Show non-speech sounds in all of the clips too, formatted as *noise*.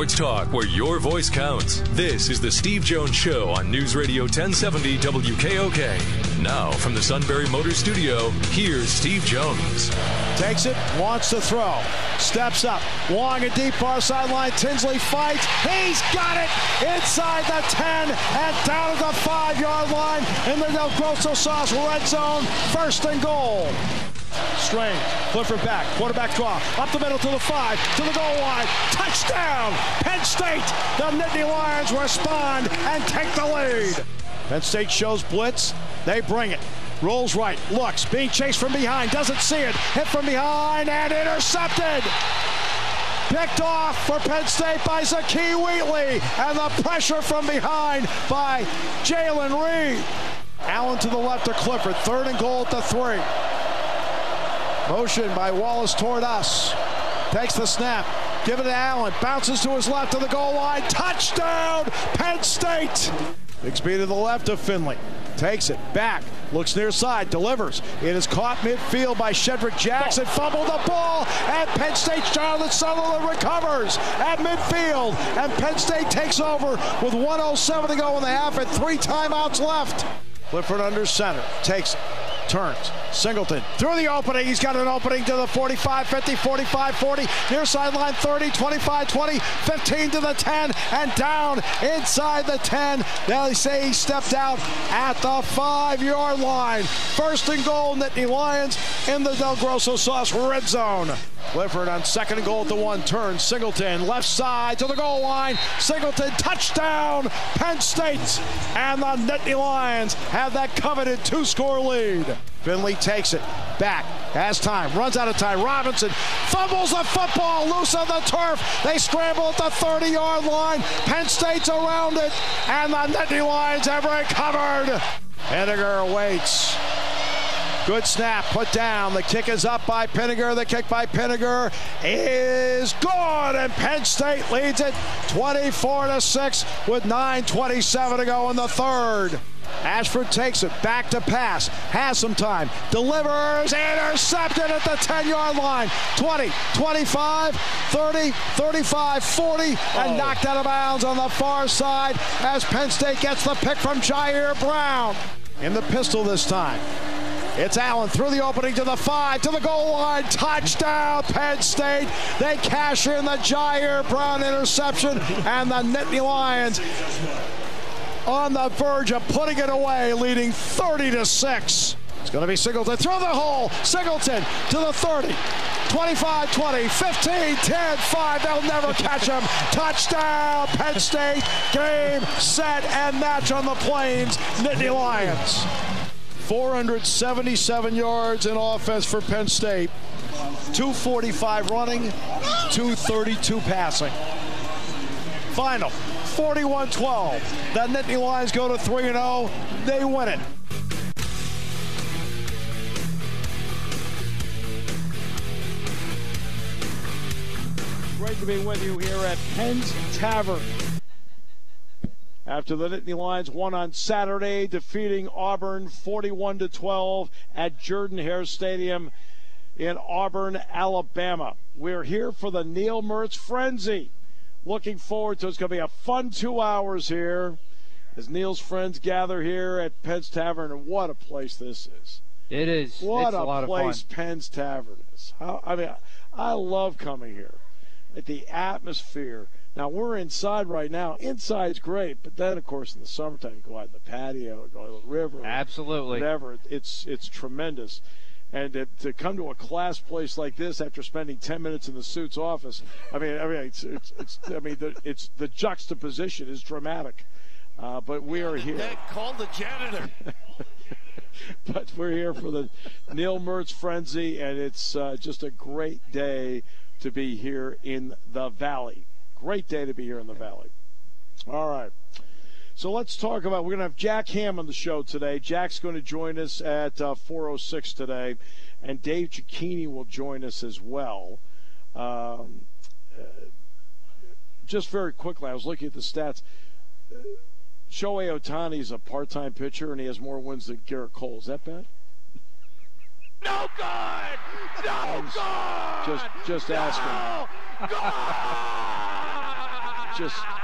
Sports talk where your voice counts. This is the Steve Jones Show on News Radio 1070 WKOK. Now, from the Sunbury Motor Studio, here's Steve Jones. Takes it, wants to throw, steps up, long and deep far sideline. Tinsley fights. He's got it inside the 10 and down the five yard line in the Del Grosso Sauce red zone. First and goal. Strange. Clifford back. Quarterback draw. Up the middle to the five. To the goal line. Touchdown. Penn State. The Nittany Lions respond and take the lead. Penn State shows blitz. They bring it. Rolls right. Looks. Being chased from behind. Doesn't see it. Hit from behind and intercepted. Picked off for Penn State by Zakee Wheatley. And the pressure from behind by Jaylen Reed. Allen to the left of Clifford. Third and goal at the three. Motion by Wallace toward us. Takes the snap. Give it to Allen. Bounces to his left to the goal line. Touchdown, Penn State. Big speed to the left of Finley. Takes it back. Looks near side. Delivers. It is caught midfield by Shedrick Jackson. Fumbled the ball. And Penn State Jonathan Sutherland recovers at midfield. And Penn State takes over with 107 to go in the half and three timeouts left. Clifford under center. Takes it turns. Singleton through the opening. He's got an opening to the 45, 50, 45, 40. Near sideline 30, 25, 20, 15 to the 10, and down inside the 10. Now they say he stepped out at the five yard line. First and goal, Nittany Lions in the Del Grosso Sauce red zone. Clifford on second and goal at the one turn. Singleton left side to the goal line. Singleton touchdown, Penn State. And the Nittany Lions have that coveted two score lead. Finley takes it back, has time, runs out of time. Robinson fumbles the football loose on the turf. They scramble at the 30 yard line. Penn State's around it, and the Nittany Lions have recovered. Henniger waits. Good snap, put down. The kick is up by Pinegar. The kick by Pinegar is good, and Penn State leads it 24 to 6 with 9:27 to go in the third. Ashford takes it back to pass, has some time, delivers, intercepted at the 10 yard line. 20, 25, 30, 35, 40, and oh. knocked out of bounds on the far side as Penn State gets the pick from Jair Brown. In the pistol this time. It's Allen through the opening to the five, to the goal line. Touchdown, Penn State. They cash in the Jair Brown interception, and the Nittany Lions on the verge of putting it away, leading 30 to 6. It's going to be Singleton through the hole. Singleton to the 30. 25 20, 15 10 5. They'll never catch him. *laughs* Touchdown, Penn State. Game, set, and match on the plains. Nittany Lions. 477 yards in offense for Penn State. 245 running, 232 passing. Final 41 12. The Nittany Lions go to 3 0. They win it. Great to be with you here at Penn's Tavern after the Nittany Lions won on Saturday, defeating Auburn 41 to 12 at Jordan Hare Stadium in Auburn, Alabama. We're here for the Neil Mertz Frenzy. Looking forward to it. It's going to be a fun two hours here as Neil's friends gather here at Penn's Tavern. And what a place this is! It is. What it's a, a place Penn's Tavern is. How, I mean, I love coming here. At the atmosphere now we're inside right now. Inside's great, but then of course in the summertime you go out in the patio, go to the river, absolutely, whatever. It's it's tremendous. And to, to come to a class place like this after spending 10 minutes in the suit's office, I mean, I mean, it's, it's, it's I mean, the, it's the juxtaposition is dramatic. Uh, but we are here. Call the janitor. *laughs* but we're here for the Neil Mertz Frenzy, and it's uh, just a great day to be here in the Valley. Great day to be here in the Valley. All right. So let's talk about. We're going to have Jack Ham on the show today. Jack's going to join us at uh, 4:06 today, and Dave Cecchini will join us as well. Um, uh, just very quickly, I was looking at the stats. Shohei Ohtani is a part-time pitcher, and he has more wins than Gerrit Cole. Is that bad? No good. No good. Just, just no asking. *laughs* just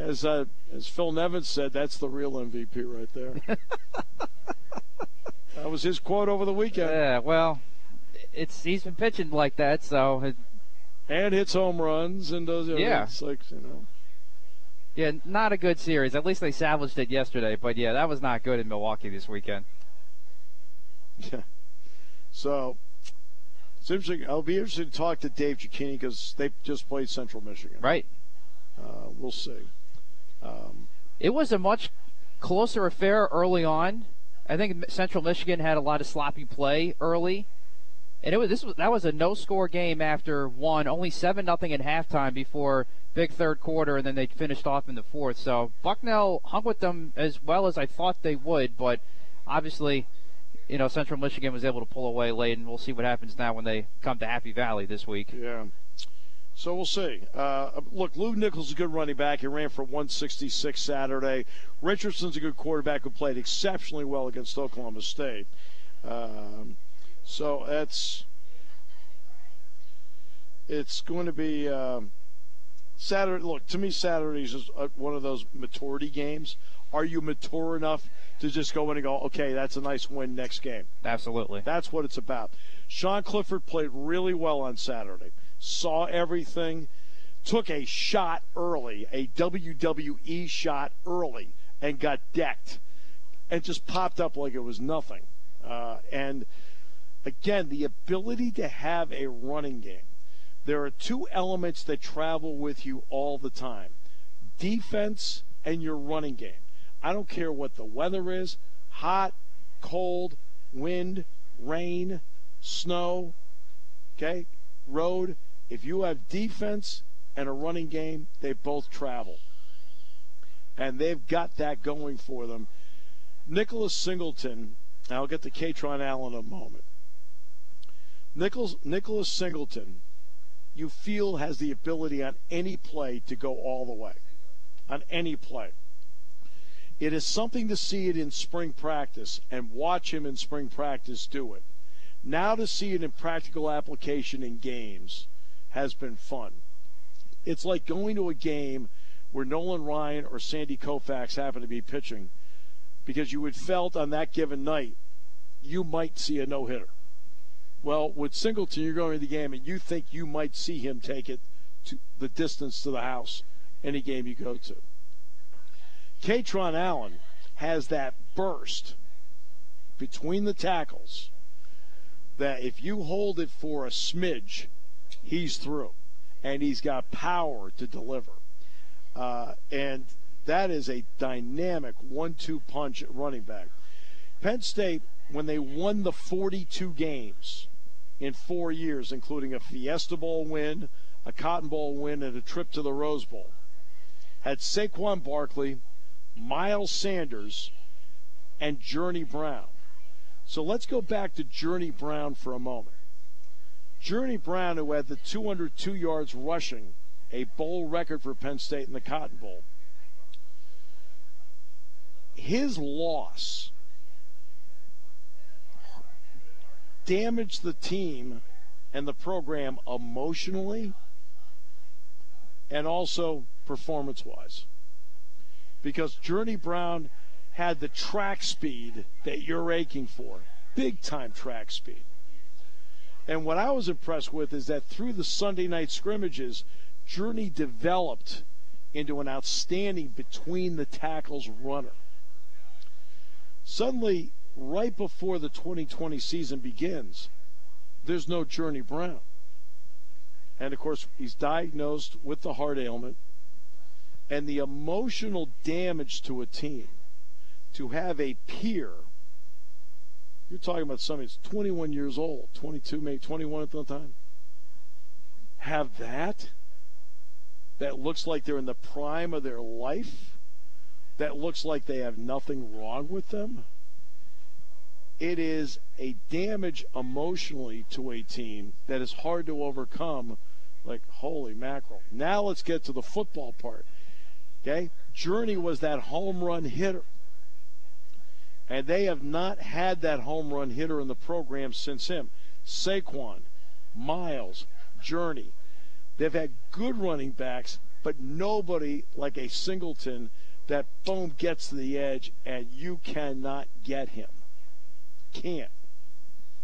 as uh, as Phil Nevin said, that's the real MVP right there. *laughs* that was his quote over the weekend. Yeah, well, it's he's been pitching like that, so. It, and hits home runs and does. Know, yeah. It's like you know. Yeah, not a good series. At least they salvaged it yesterday, but yeah, that was not good in Milwaukee this weekend. *laughs* Yeah. So it's interesting. I'll be interested to talk to Dave Cecchini because they just played Central Michigan. Right. Uh, we'll see. Um, it was a much closer affair early on. I think Central Michigan had a lot of sloppy play early, and it was this was that was a no score game after one, only seven nothing at halftime before big third quarter, and then they finished off in the fourth. So Bucknell hung with them as well as I thought they would, but obviously, you know, Central Michigan was able to pull away late, and we'll see what happens now when they come to Happy Valley this week. Yeah. So we'll see. Uh, look, Lew Nichols is a good running back. He ran for 166 Saturday. Richardson's a good quarterback who played exceptionally well against Oklahoma State. Um, so that's it's going to be um, Saturday. Look, to me, Saturday is one of those maturity games. Are you mature enough to just go in and go, okay, that's a nice win next game? Absolutely. That's what it's about. Sean Clifford played really well on Saturday saw everything, took a shot early, a WWE shot early, and got decked, and just popped up like it was nothing. Uh, and again, the ability to have a running game. There are two elements that travel with you all the time defense and your running game. I don't care what the weather is hot, cold, wind, rain, snow, okay, road. If you have defense and a running game, they both travel. And they've got that going for them. Nicholas Singleton, I'll get to Kaytron Allen in a moment. Nicholas Singleton, you feel has the ability on any play to go all the way. On any play. It is something to see it in spring practice and watch him in spring practice do it. Now to see it in practical application in games has been fun. It's like going to a game where Nolan Ryan or Sandy Koufax happen to be pitching because you had felt on that given night you might see a no hitter. Well, with Singleton, you're going to the game and you think you might see him take it to the distance to the house any game you go to. Kaytron Allen has that burst between the tackles that if you hold it for a smidge, he's through, and he's got power to deliver. Uh, and that is a dynamic one-two punch running back. Penn State, when they won the 42 games in four years, including a Fiesta Bowl win, a Cotton Bowl win, and a trip to the Rose Bowl, had Saquon Barkley, Miles Sanders, and Journey Brown. So let's go back to Journey Brown for a moment. Journey Brown, who had the 202 yards rushing, a bowl record for Penn State in the Cotton Bowl. His loss damaged the team and the program emotionally and also performance wise. Because Journey Brown had the track speed that you're aching for big time track speed. And what I was impressed with is that through the Sunday night scrimmages, Journey developed into an outstanding between the tackles runner. Suddenly, right before the 2020 season begins, there's no Journey Brown. And of course, he's diagnosed with the heart ailment. And the emotional damage to a team to have a peer you're talking about somebody that's 21 years old, 22, maybe 21 at the time. Have that? that looks like they're in the prime of their life, that looks like they have nothing wrong with them. It is a damage emotionally to a team that is hard to overcome. Like, holy mackerel. Now let's get to the football part. Okay? Journey was that home run hitter. And they have not had that home run hitter in the program since him. Saquon, Miles, Journey. They've had good running backs, but nobody like a Singleton that boom gets to the edge and you cannot get him. Can't.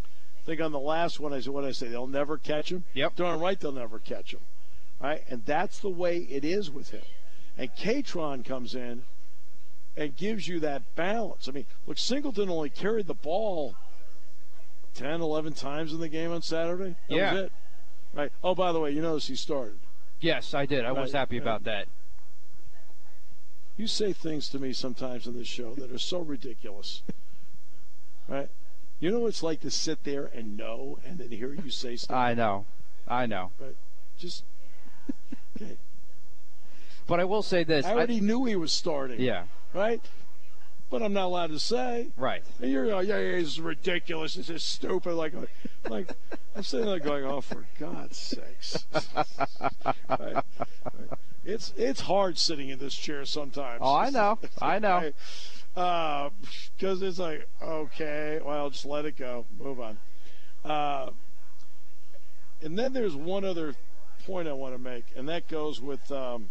I think on the last one, I said, what did I say? They'll never catch him? Yep. Darn right they'll never catch him. Right? And that's the way it is with him. And Kaytron comes in and gives you that balance. I mean, look, Singleton only carried the ball 10, 11 times in the game on Saturday. That yeah. Right. Oh, by the way, you notice he started. Yes, I did. I was happy right. about that. You say things to me sometimes in this show that are so ridiculous. *laughs* right? You know what it's like to sit there and know and then hear you say stuff? I know. I know. Right. Just *laughs* okay. But I will say this. I already knew he was starting. yeah. Right? But I'm not allowed to say. Right. And you're like, yeah, yeah, this is ridiculous. This is stupid. Like, like I'm sitting there going, oh, for God's sakes. *laughs* Right? Right. It's it's hard sitting in this chair sometimes. Oh, I know. I *laughs* know. Because it's like, okay, well, just let it go. Move on. Uh, and then there's one other point I want to make, and that goes with um,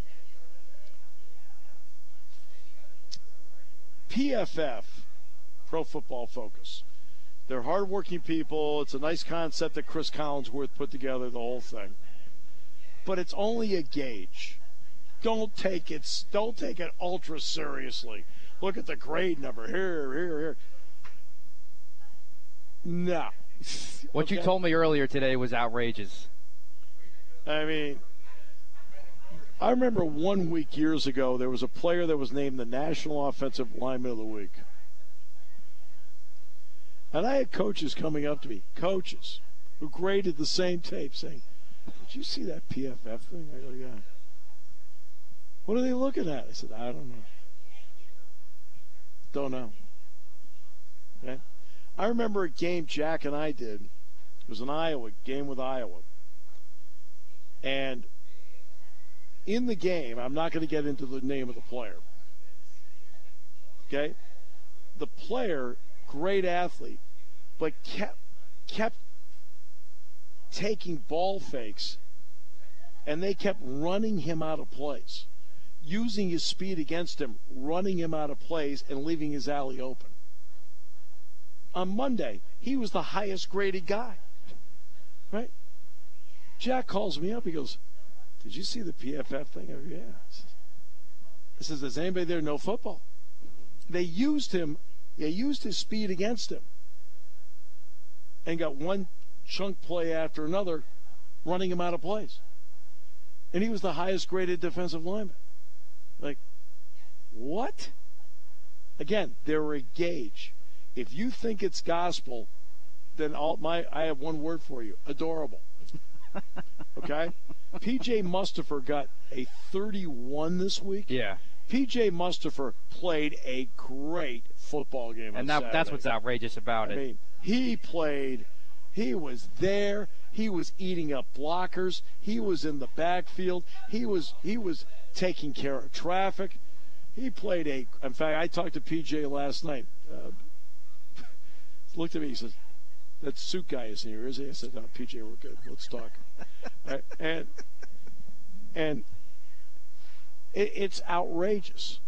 PFF, Pro Football Focus. They're hardworking people. It's a nice concept that Chris Collinsworth put together, the whole thing. But it's only a gauge. Don't take it. Don't take it ultra seriously. Look at the grade number here, here, here. No. What you told me earlier today was outrageous. I mean, I remember one week years ago there was a player that was named the National Offensive Lineman of the Week. And I had coaches coming up to me, coaches, who graded the same tape saying, Did you see that PFF thing? I go, Yeah. What are they looking at? I said, I don't know. Don't know. Okay. I remember a game Jack and I did. It was an Iowa game with Iowa. And in the game, I'm not going to get into the name of the player. Okay? The player, great athlete, but kept kept taking ball fakes and they kept running him out of place, Using his speed against him, running him out of plays and leaving his alley open. On Monday, he was the highest graded guy. Right? Jack calls me up. He goes, Did you see the PFF thing? Go, yeah. I says, Does anybody there know football? They used him, they used his speed against him and got one chunk play after another, running him out of place. And he was the highest graded defensive lineman. Like, what? Again, they're a gauge. If you think it's gospel, then all my I have one word for you: adorable. *laughs* okay, PJ Mustipher got a 31 this week. Yeah. PJ Mustipher played a great football game, And that, that's what's outrageous about I it. mean, he played. He was there. He was eating up blockers. He was in the backfield. He was he was taking care of traffic. He played a. In fact, I talked to PJ last night. Uh, *laughs* looked at me. He says, "That suit guy isn't here, is he?" I said, "No, PJ, we're good. Let's talk." *laughs* And and it, it's outrageous.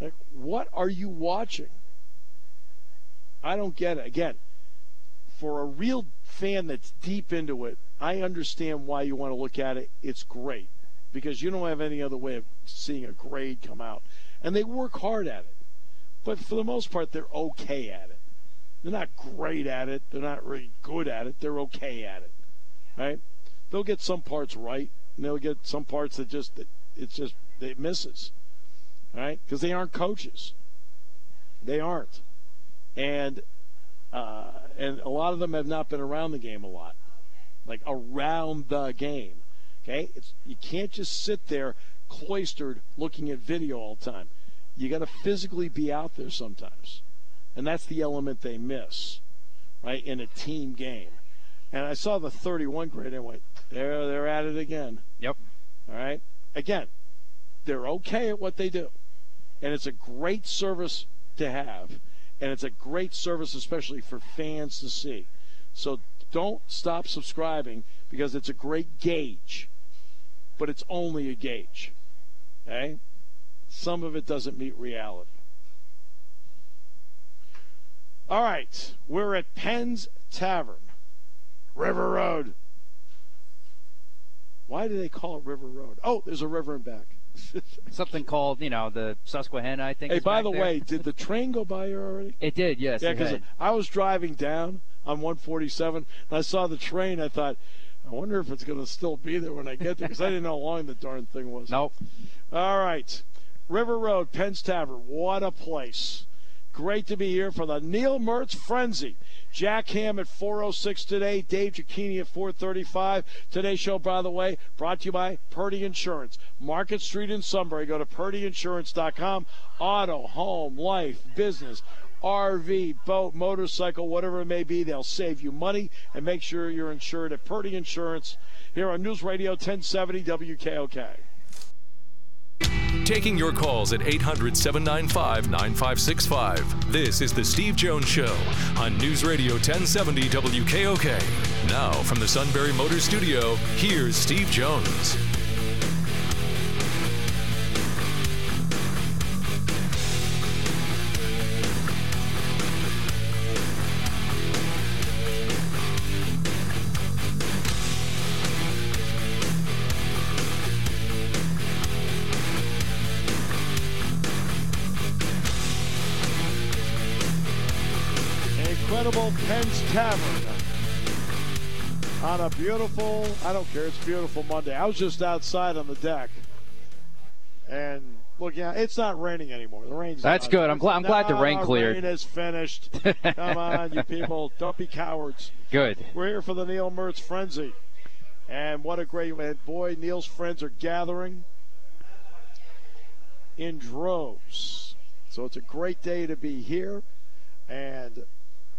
Like, what are you watching? I don't get it. Again, for a real fan that's deep into it, I understand why you want to look at it. It's great because you don't have any other way of seeing a grade come out. And they work hard at it. But for the most part, they're okay at it. They're not great at it. They're not really good at it. They're okay at it. Right? They'll get some parts right, and they'll get some parts that just, it's just, it misses. Right? Because they aren't coaches. They aren't. And uh, and a lot of them have not been around the game a lot, like around the game. Okay, it's, you can't just sit there cloistered looking at video all the time. You got to physically be out there sometimes, and that's the element they miss, right? In a team game. And I saw the 31 grade and went, there, they're at it again. Yep. All right. Again, they're okay at what they do, and it's a great service to have, and it's a great service especially for fans to see. So don't stop subscribing because it's a great gauge, but it's only a gauge. Okay? Some of it doesn't meet reality. All right, we're at Penn's Tavern, River Road. Why do they call it River Road? Oh, there's a river in back. *laughs* Something called, you know, the Susquehanna, I think. Hey, by the there. way, did the train go by here already? it did. Yes. Yeah, because. I was driving down on 147 and I saw the train. I thought, I wonder if it's going to still be there when I get there because I didn't know how long the darn thing was. Nope. All right. River Road, Penn's Tavern. What a place. Great to be here for the Neil Mertz Frenzy. Jack Ham at 406 today. Dave Cecchini at 435. Today's show, by the way, brought to you by Purdy Insurance. Market Street in Sunbury. Go to purdyinsurance.com. Auto, home, life, business, RV, boat, motorcycle, whatever it may be. They'll save you money and make sure you're insured at Purdy Insurance here on News Radio 1070 WKOK. Taking your calls at 800 795 9565. This is The Steve Jones Show on News Radio 1070 WKOK. Now, from the Sunbury Motor Studio, here's Steve Jones. On a beautiful, I don't care, it's beautiful Monday. I was just outside on the deck and looking out. It's not raining anymore. The rain's That's good. I'm glad- I'm glad the rain cleared. rain is finished. *laughs* Come on, you people. Don't be cowards. Good. We're here for the Neil Mertz Frenzy. And what a great man. Boy, Neil's friends are gathering in droves. So it's a great day to be here and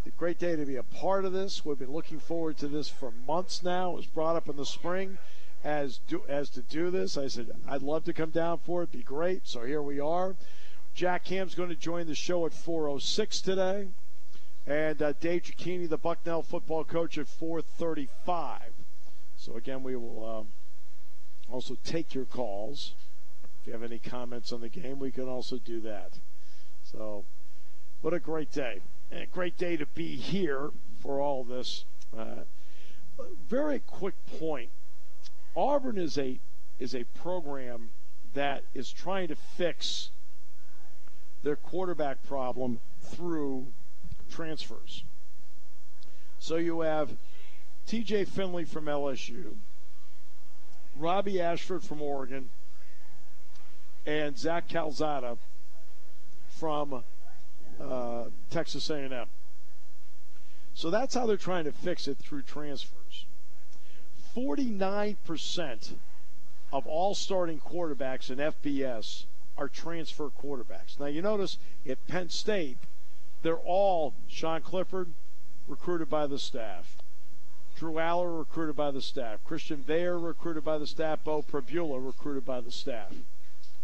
a great day to be a part of this. We've been looking forward to this for months now. It was brought up in the spring as do, as to do this. I said I'd love to come down for it. It'd be great. So here we are. Jack Ham's going to join the show at 4:06 today, and uh, Dave Cecchini, the Bucknell football coach, at 4:35. So again, we will um, also take your calls. If you have any comments on the game, we can also do that. So, what a great day. And a great day to be here for all this. Uh, very quick point. Auburn is a is a program that is trying to fix their quarterback problem through transfers. So you have TJ Finley from LSU, Robbie Ashford from Oregon, and Zach Calzada from uh, Texas A&M. So that's how they're trying to fix it through transfers. 49% of all starting quarterbacks in FBS are transfer quarterbacks. Now you notice at Penn State, they're all Sean Clifford, recruited by the staff. Drew Allar, recruited by the staff. Christian Bayer, recruited by the staff. Beau Pribula, recruited by the staff.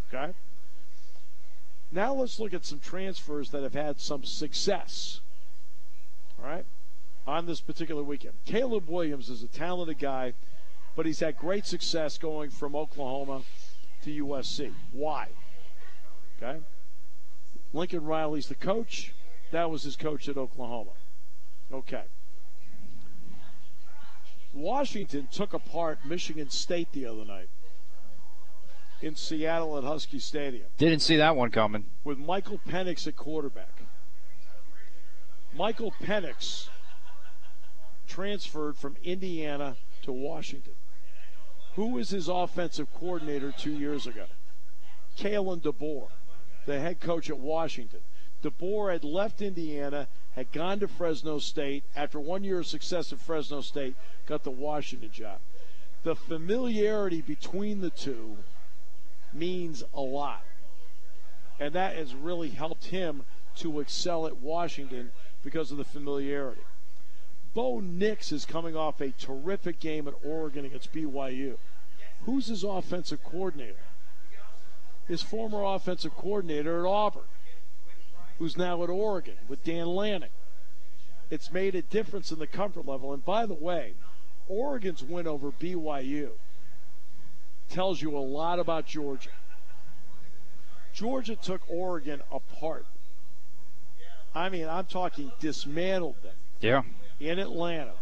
Okay? Now let's look at some transfers that have had some success. All right? On this particular weekend. Caleb Williams is a talented guy, but he's had great success going from Oklahoma to USC. Why? Okay? Lincoln Riley's the coach. That was his coach at Oklahoma. Okay. Washington took apart Michigan State the other night in Seattle at Husky Stadium Didn't see that one coming. with Michael Penix at quarterback. Michael Penix transferred from Indiana to Washington. Who was his offensive coordinator two years ago? Kalen DeBoer, the head coach at Washington. DeBoer had left Indiana, had gone to Fresno State. After one year of success at Fresno State, got the Washington job. the familiarity between the two means a lot. And that has really helped him to excel at Washington because of the familiarity. Bo Nix is coming off a terrific game at Oregon against BYU. Who's his offensive coordinator? His former offensive coordinator at Auburn, who's now at Oregon with Dan Lanning. It's made a difference in the comfort level. And by the way, Oregon's win over BYU tells you a lot about Georgia. Georgia took Oregon apart. I mean, I'm talking dismantled them. Yeah. In Atlanta.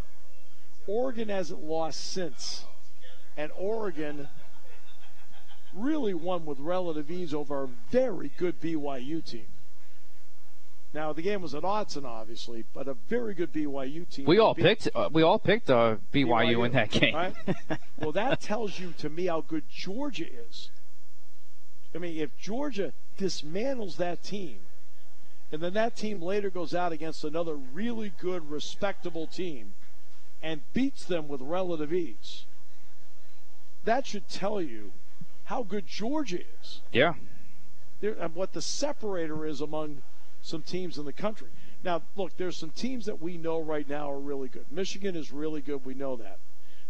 Oregon hasn't lost since. And Oregon really won with relative ease over a very good BYU team. Now the game was at Autzen, obviously, but a very good BYU team. We all picked. Uh, we all picked uh, BYU, BYU, in that game. Right? *laughs* well, that tells you to me how good Georgia is. I mean, if Georgia dismantles that team, and then that team later goes out against another really good, respectable team, and beats them with relative ease, that should tell you how good Georgia is. Yeah. and what the separator is among some teams in the country. Now, look, there's some teams that we know right now are really good. Michigan is really good. We know that.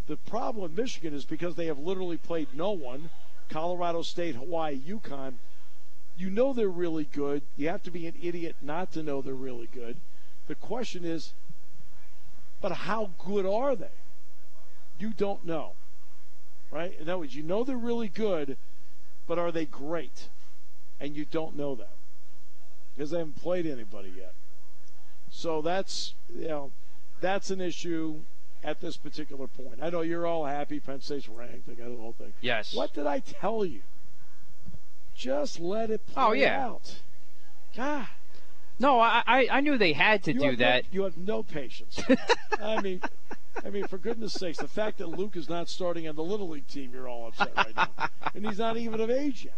The problem with Michigan is because they have literally played no one Colorado State, Hawaii, UConn. You know they're really good. You have to be an idiot not to know they're really good. The question is, but how good are they? You don't know. Right? In other words, you know they're really good, but are they great? And you don't know that because they haven't played anybody yet. So that's you know that's an issue at this particular point. I know you're all happy Penn State's ranked. They got the whole thing. Yes. What did I tell you? Just let it play oh, yeah. out. God. No, I, I, I knew they had to you do that. No, you have no patience. *laughs* I mean, I mean, for goodness sakes, the fact that Luke is not starting on the little league team, you're all upset right now, and he's not even of age yet.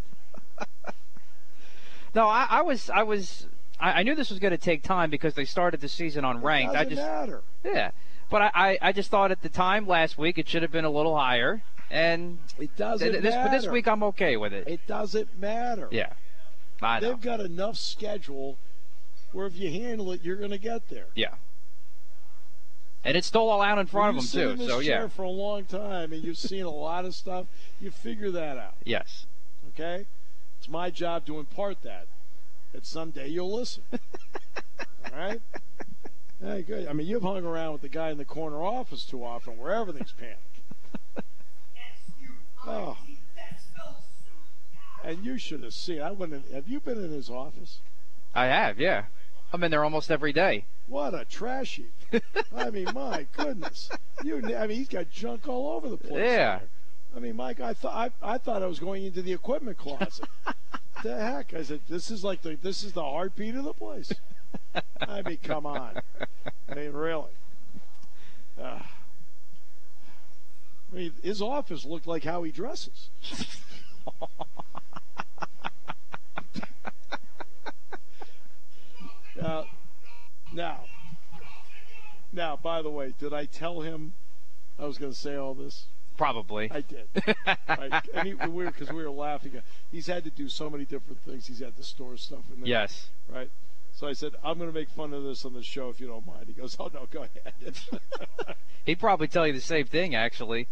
No, I, I was I was I, I, knew this was going to take time because they started the season on ranked. I just matter. Yeah, but I, I, I just thought at the time last week it should have been a little higher, and it doesn't th- this, matter. But this week I'm okay with it. It doesn't matter. Yeah, I know. They've got enough schedule where if you handle it, you're going to get there. Yeah. And it's still all out in front of them too. so yeah. For a long time, and you've seen a lot of stuff. You figure that out. Yes. Okay. It's my job to impart that. That someday you'll listen. *laughs* All right? Hey, good. I mean, you've hung around with the guy in the corner office too often where everything's panic. Oh. And you should have seen. I went in, have you been in his office? I have, yeah. I'm in there almost every day. What a trash heap. I mean, *laughs* my goodness. You, I mean, he's got junk all over the place. Yeah. There. I mean, Mike, I thought I, I thought I was going into the equipment closet. *laughs* the heck? I said, this is like the this is the heartbeat of the place. I mean, come on. I mean, really. Uh, I mean, his office looked like how he dresses. *laughs* uh, now, now, by the way, did I tell him I was going to say all this? Probably. I did. And he, we were because we were laughing. He's had to do so many different things. He's had to store stuff in there. Yes. Right. So I said, I'm going to make fun of this on the show if you don't mind. He goes, Oh no, go ahead. *laughs* He'd probably tell you the same thing, actually.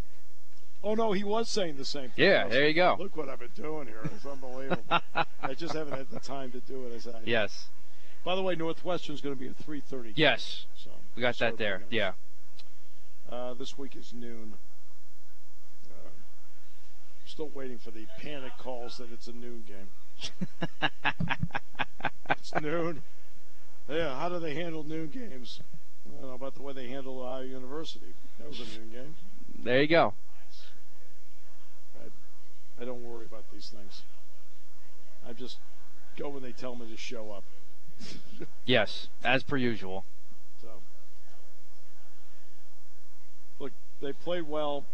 Oh no, he was saying the same thing. Yeah, there you go. Look what I've been doing here. It's unbelievable. I just haven't had the time to do it. As I said. Yes. By the way, Northwestern's going to be at 3:30. Yes. So we got that there. Yeah. Uh, this week is noon still waiting for the panic calls that it's a noon game. *laughs* it's noon. Yeah, how do they handle noon games? I don't know about the way they handle Ohio University. That was a noon game. There you go. I, I don't worry about these things. I just go when they tell me to show up. *laughs* yes, as per usual. So, look, they played well.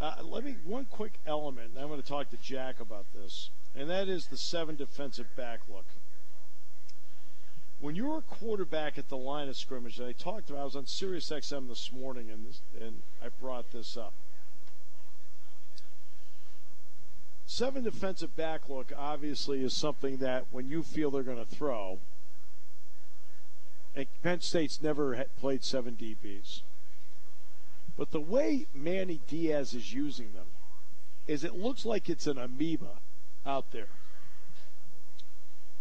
Uh, let me one quick element. I'm going to talk to Jack about this, and that is the seven defensive back look. When you're a quarterback at the line of scrimmage, and I talked about, I was on Sirius XM this morning, and this, and I brought this up. seven defensive back look obviously is something that when you feel they're going to throw, and Penn State's never played seven DBs. But the way Manny Diaz is using them is it looks like it's an amoeba out there.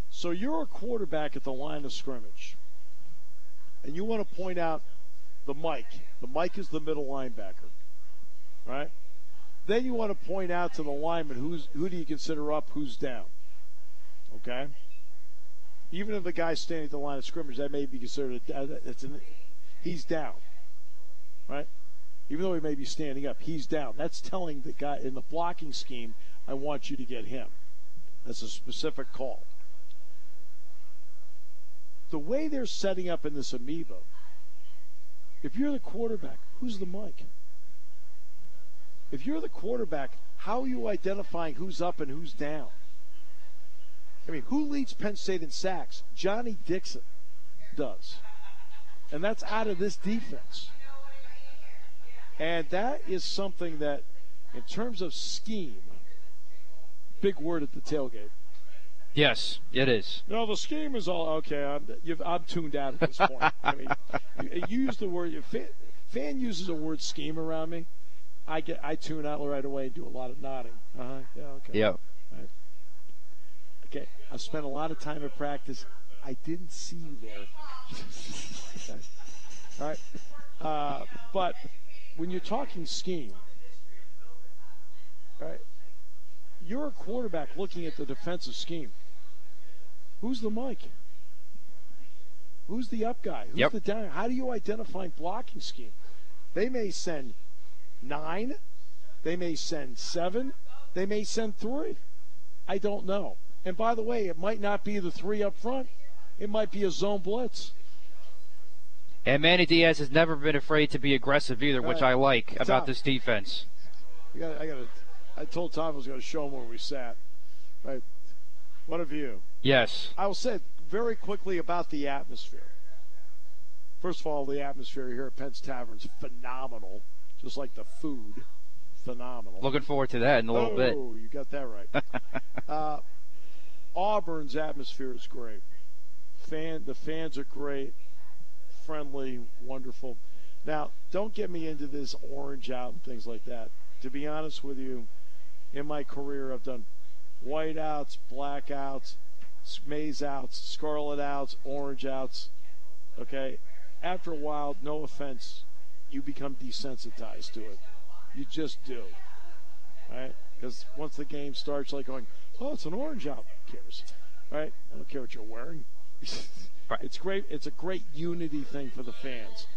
So you're a quarterback at the line of scrimmage, and you want to point out the Mike. The Mike is the middle linebacker, right? Then you want to point out to the lineman who's who do you consider up, who's down. Okay. Even if the guy's standing at the line of scrimmage, that may be considered a, it's an, he's down, right? Even though he may be standing up, he's down. That's telling the guy in the blocking scheme, I want you to get him. That's a specific call. The way they're setting up in this amoeba, if you're the quarterback, who's the Mike? If you're the quarterback, how are you identifying who's up and who's down? I mean, who leads Penn State in sacks? Johnny Dixon does. And that's out of this defense. And that is something that, in terms of scheme, big word at the tailgate. Yes, it is. No, the scheme is all okay. I'm, I'm tuned out at this point. I *laughs* mean, you, you use the word. Fan, fan uses the word scheme around me. I get I tune out right away and do a lot of nodding. Uh huh. Yeah. Okay. Yep. Right. Okay. I spent a lot of time at practice. I didn't see you there. *laughs* okay. All right. Uh, but when you're talking scheme, right? You're a quarterback looking at the defensive scheme. Who's the Mike? Who's the up guy? Who's yep. the down? How do you identify blocking scheme? They may send nine, they may send seven, they may send three. I don't know. And by the way, it might not be the three up front. It might be a zone blitz. And Manny Diaz has never been afraid to be aggressive either, which I like about this defense. I got, I got. I told Tom I was going to show him where we sat. Right. What of you? Yes. I will say very quickly about the atmosphere. First of all, the atmosphere here at Penn's Tavern is phenomenal, just like the food. Phenomenal. Looking forward to that in a little oh, bit. Oh, you got that right. *laughs* uh, Auburn's atmosphere is great. Fan, the fans are great, friendly, wonderful. Now, don't get me into this orange out and things like that. To be honest with you, in my career, I've done whiteouts, blackouts, maize outs, scarlet outs, orange outs. Okay, after a while, no offense, you become desensitized to it. You just do, right? Because once the game starts, like going, oh, it's an orange out. Who cares, right? I don't care what you're wearing. *laughs* It's great. It's a great unity thing for the fans.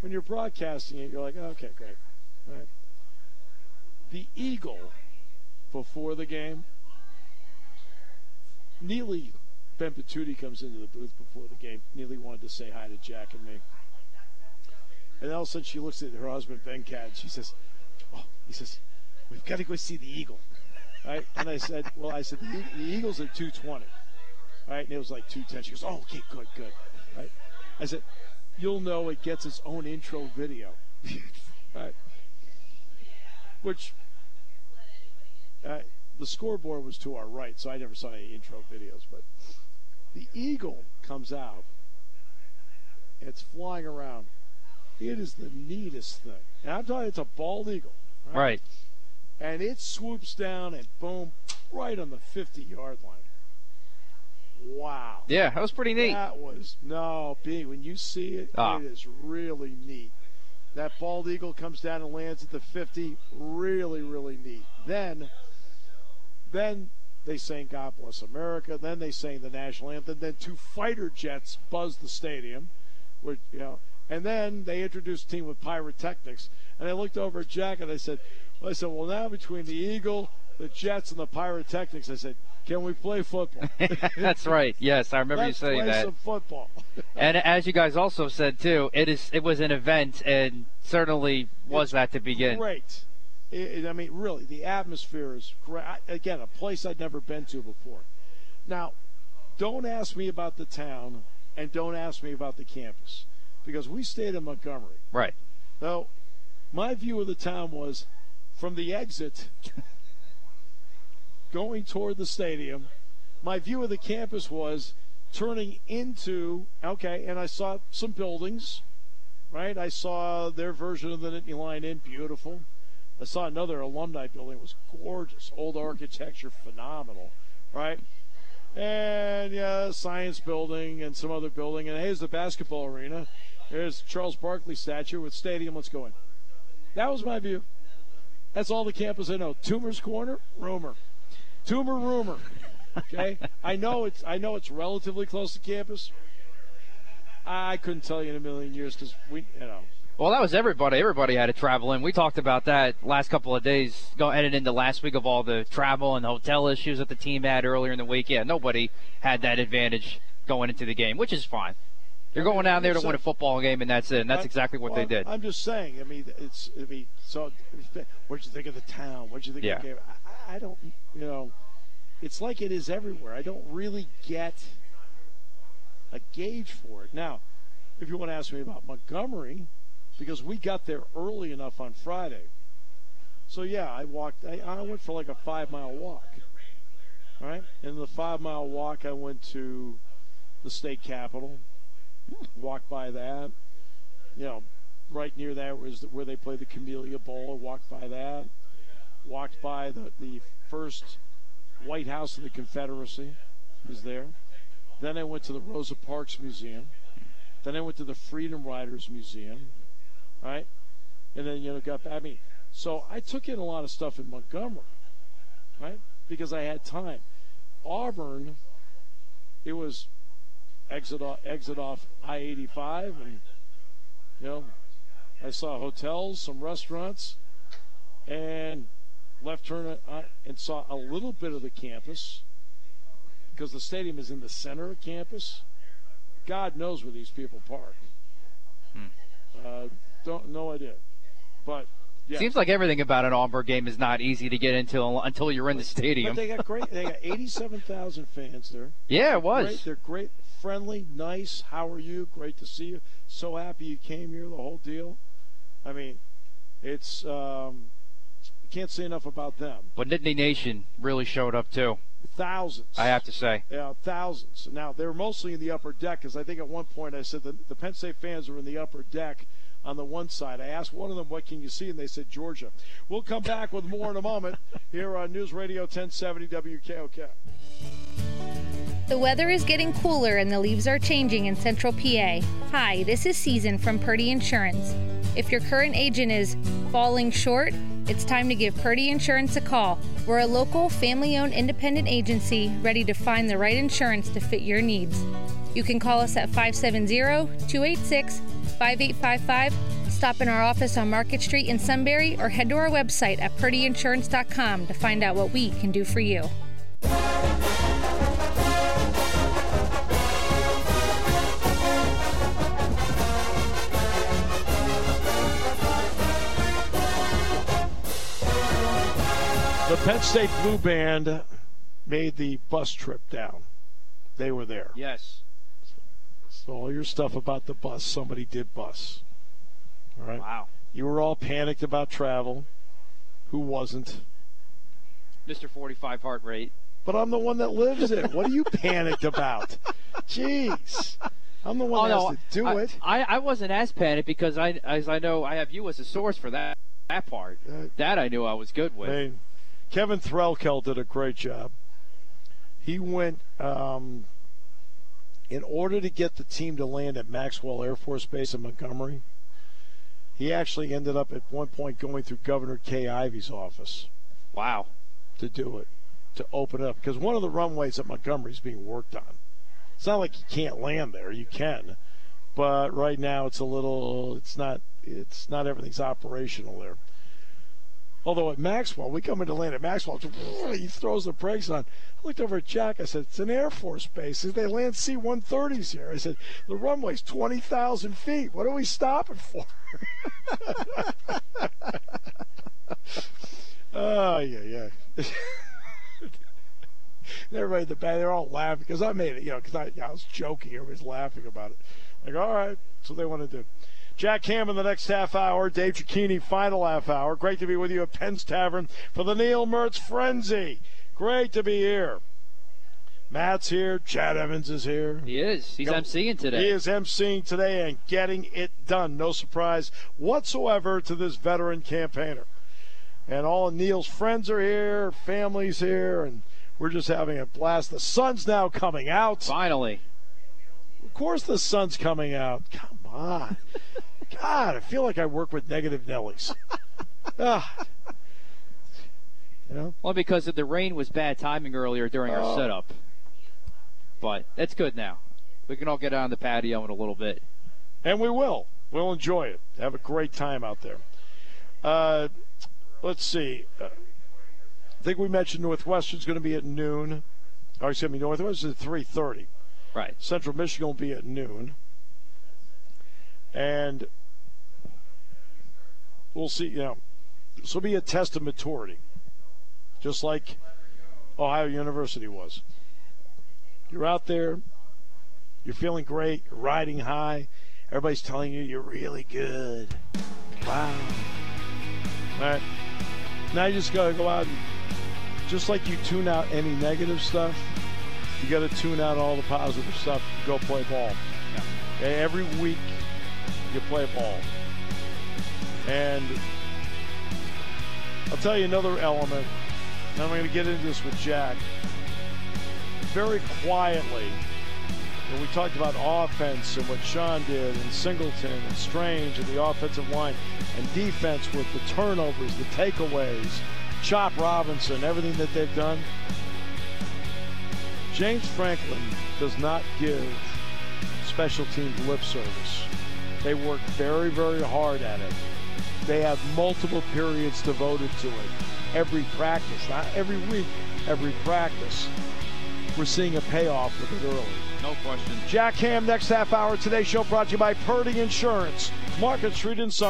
When you're broadcasting it, you're like, oh, okay, great? The eagle before the game Neely Ben Patuti comes into the booth before the game. Neely wanted to say hi to Jack and me. And all of a sudden she looks at her husband, Ben Cad, she says, Oh, he says, We've got to go see the Eagle. Right? And I said, Well, I said, The, the Eagle's at 220. Right? And it was like 210. She goes, Oh, okay, good, good. Right? I said, You'll know it gets its own intro video. *laughs* right? Which, uh, the scoreboard was to our right, so I never saw any intro videos. But the eagle comes out. It's flying around. It is the neatest thing. And I'm telling you, it's a bald eagle. Right. right. And it swoops down and boom, right on the 50 yard line. Wow. Yeah, that was pretty neat. That was, no, big. When you see it, ah. it is really neat. That bald eagle comes down and lands at the 50. Really, really neat. Then then they sang God Bless America. Then they sang the national anthem. Then two fighter jets buzzed the stadium, which, you know, and then they introduced a team with pyrotechnics. And I looked over at Jack and I said, well, I said, well, now between the Eagle, the Jets, and the pyrotechnics, I said, can we play football? *laughs* That's right. Yes, I remember Let's you saying play that. Some football. *laughs* and as you guys also said too, it is it was an event and certainly was it's that to begin. Great. It, I mean, really, the atmosphere is great. Again, a place I'd never been to before. Now, don't ask me about the town and don't ask me about the campus because we stayed in Montgomery. Right. So, my view of the town was from the exit. Going toward the stadium, my view of the campus was turning into okay, and I saw some buildings, right? I saw their version of the Nittany Lion Inn, beautiful. I saw another alumni building, it was gorgeous, old architecture, phenomenal, right? And yeah, science building and some other building, and here's the basketball arena. Here's Charles Barkley statue with stadium. Let's go in. That was my view. That's all the campus I know. Toomer's Corner, rumor. Toomer, rumor. Okay, I know it's I know it's relatively close to campus. I couldn't tell you in a million years because we, you know. Well, that was everybody. Everybody had to travel in. We talked about that last couple of days, going headed into last week of all the travel and hotel issues that the team had earlier in the week. Yeah, nobody had that advantage going into the game, which is fine. You're going down there to win a football game, and that's it. And that's exactly what well, they did. I'm just saying. I mean, it's. I mean, so what'd you think of the town? What'd you think yeah. of the game? I, don't. You know, it's like it is everywhere. I don't really get a gauge for it. Now, if you want to ask me about Montgomery, because we got there early enough on Friday. So yeah, I walked. I, I went for like a five mile walk. All right, and the five mile walk, I went to the state capitol walked by that. You know, right near that was where they play the Camellia Bowl. I walked by that. Walked by the, the first White House of the Confederacy was there. Then I went to the Rosa Parks Museum. Then I went to the Freedom Riders Museum. Right? And then, you know, got back. I mean, so I took in a lot of stuff in Montgomery. Right? Because I had time. Auburn, it was exit off, exit off I-85, and you know, I saw hotels, some restaurants, and left turn uh, and saw a little bit of the campus because the stadium is in the center of campus. God knows where these people park. Hmm. Uh, don't no idea, but yeah. Seems like everything about an Auburn game is not easy to get into until you're in the stadium. But they got great. They got 87,000 fans there. Yeah, it was. Great. They're great, friendly, nice. How are you? Great to see you. So happy you came here. The whole deal. I mean, it's. Um, can't say enough about them. But Nittany Nation really showed up too. Thousands. I have to say. Yeah, thousands. Now they were mostly in the upper deck because I think at one point I said that the Penn State fans were in the upper deck on the one side. I asked one of them, What can you see? And they said, Georgia. We'll come back with more in a moment here on News Radio 1070 WKOK. The weather is getting cooler and the leaves are changing in central PA. Hi, this is Season from Purdy Insurance. If your current agent is falling short, it's time to give Purdy Insurance a call. We're a local, family owned independent agency ready to find the right insurance to fit your needs. You can call us at 570 286 5855, stop in our office on Market Street in Sunbury, or head to our website at purdyinsurance.com to find out what we can do for you. Penn State Blue Band made the bus trip down. They were there. Yes. So all your stuff about the bus, somebody did bus. All right. Wow. You were all panicked about travel. Who wasn't? Mr. 45 heart rate. But I'm the one that lives it. What are you panicked about? *laughs* Jeez. I'm the one oh, that has to do I, it. I, I wasn't as panicked because I as I know I have you as a source for that that part. Uh, that I knew I was good with. Kevin Threlkel did a great job. He went um, in order to get the team to land at Maxwell Air Force Base in Montgomery, he actually ended up at one point going through Governor Kay Ivey's office. Wow. To do it, to open it up. Because one of the runways at Montgomery is being worked on. It's not like you can't land there, you can. But right now it's a little it's not it's not everything's operational there. Although at Maxwell, we come into land at Maxwell, he throws the brakes on. I looked over at Jack. I said, "It's an Air Force base. They land C-130s here." I said, "The runway's twenty thousand feet. What are we stopping for?" oh *laughs* yeah, yeah. *laughs* everybody at the back, they're all laughing because I made it, you know, because I, I was joking. Everybody's laughing about it. Like, all right, that's what they want to do. Jack Ham in the next half hour. Dave Cecchini, final half hour. Great to be with you at Penn's Tavern for the Neil Mertz Frenzy. Great to be here. Matt's here. Chad Evans is here. He is. He's emceeing today. He is emceeing today and getting it done. No surprise whatsoever to this veteran campaigner. And all of Neil's friends are here, family's here, and we're just having a blast. The sun's now coming out. Finally. Of course, the sun's coming out. Come on. *laughs* God, I feel like I work with negative Nellies. *laughs* ah. You know? Well, because the rain was bad timing earlier during our oh. setup. But it's good now. We can all get out on the patio in a little bit. And we will. We'll enjoy it. Have a great time out there. Uh, let's see. Uh, I think we mentioned Northwestern's going to be at noon. Or excuse me, Northwestern at 3.30. Right. Central Michigan will be at noon. And we'll see, you know, this will be a test of maturity, just like Ohio University was. You're out there, you're feeling great, you're riding high, everybody's telling you you're really good. Wow. All right. Now you just got to go out and, just like you tune out any negative stuff, you got to tune out all the positive stuff. Go play ball. Yeah. Okay, every week you play ball. And I'll tell you another element, and I'm going to get into this with Jack. Very quietly, when we talked about offense and what Sean did, and Singleton and Strange and the offensive line, and defense with the turnovers, the takeaways, Chop Robinson, everything that they've done. James Franklin does not give special teams lip service. They work very, very hard at it. They have multiple periods devoted to it. Every practice, not every week, every practice. We're seeing a payoff with it early. No question. Jack Ham, next half hour. Today's show brought to you by Purdy Insurance, Market Street in Sun.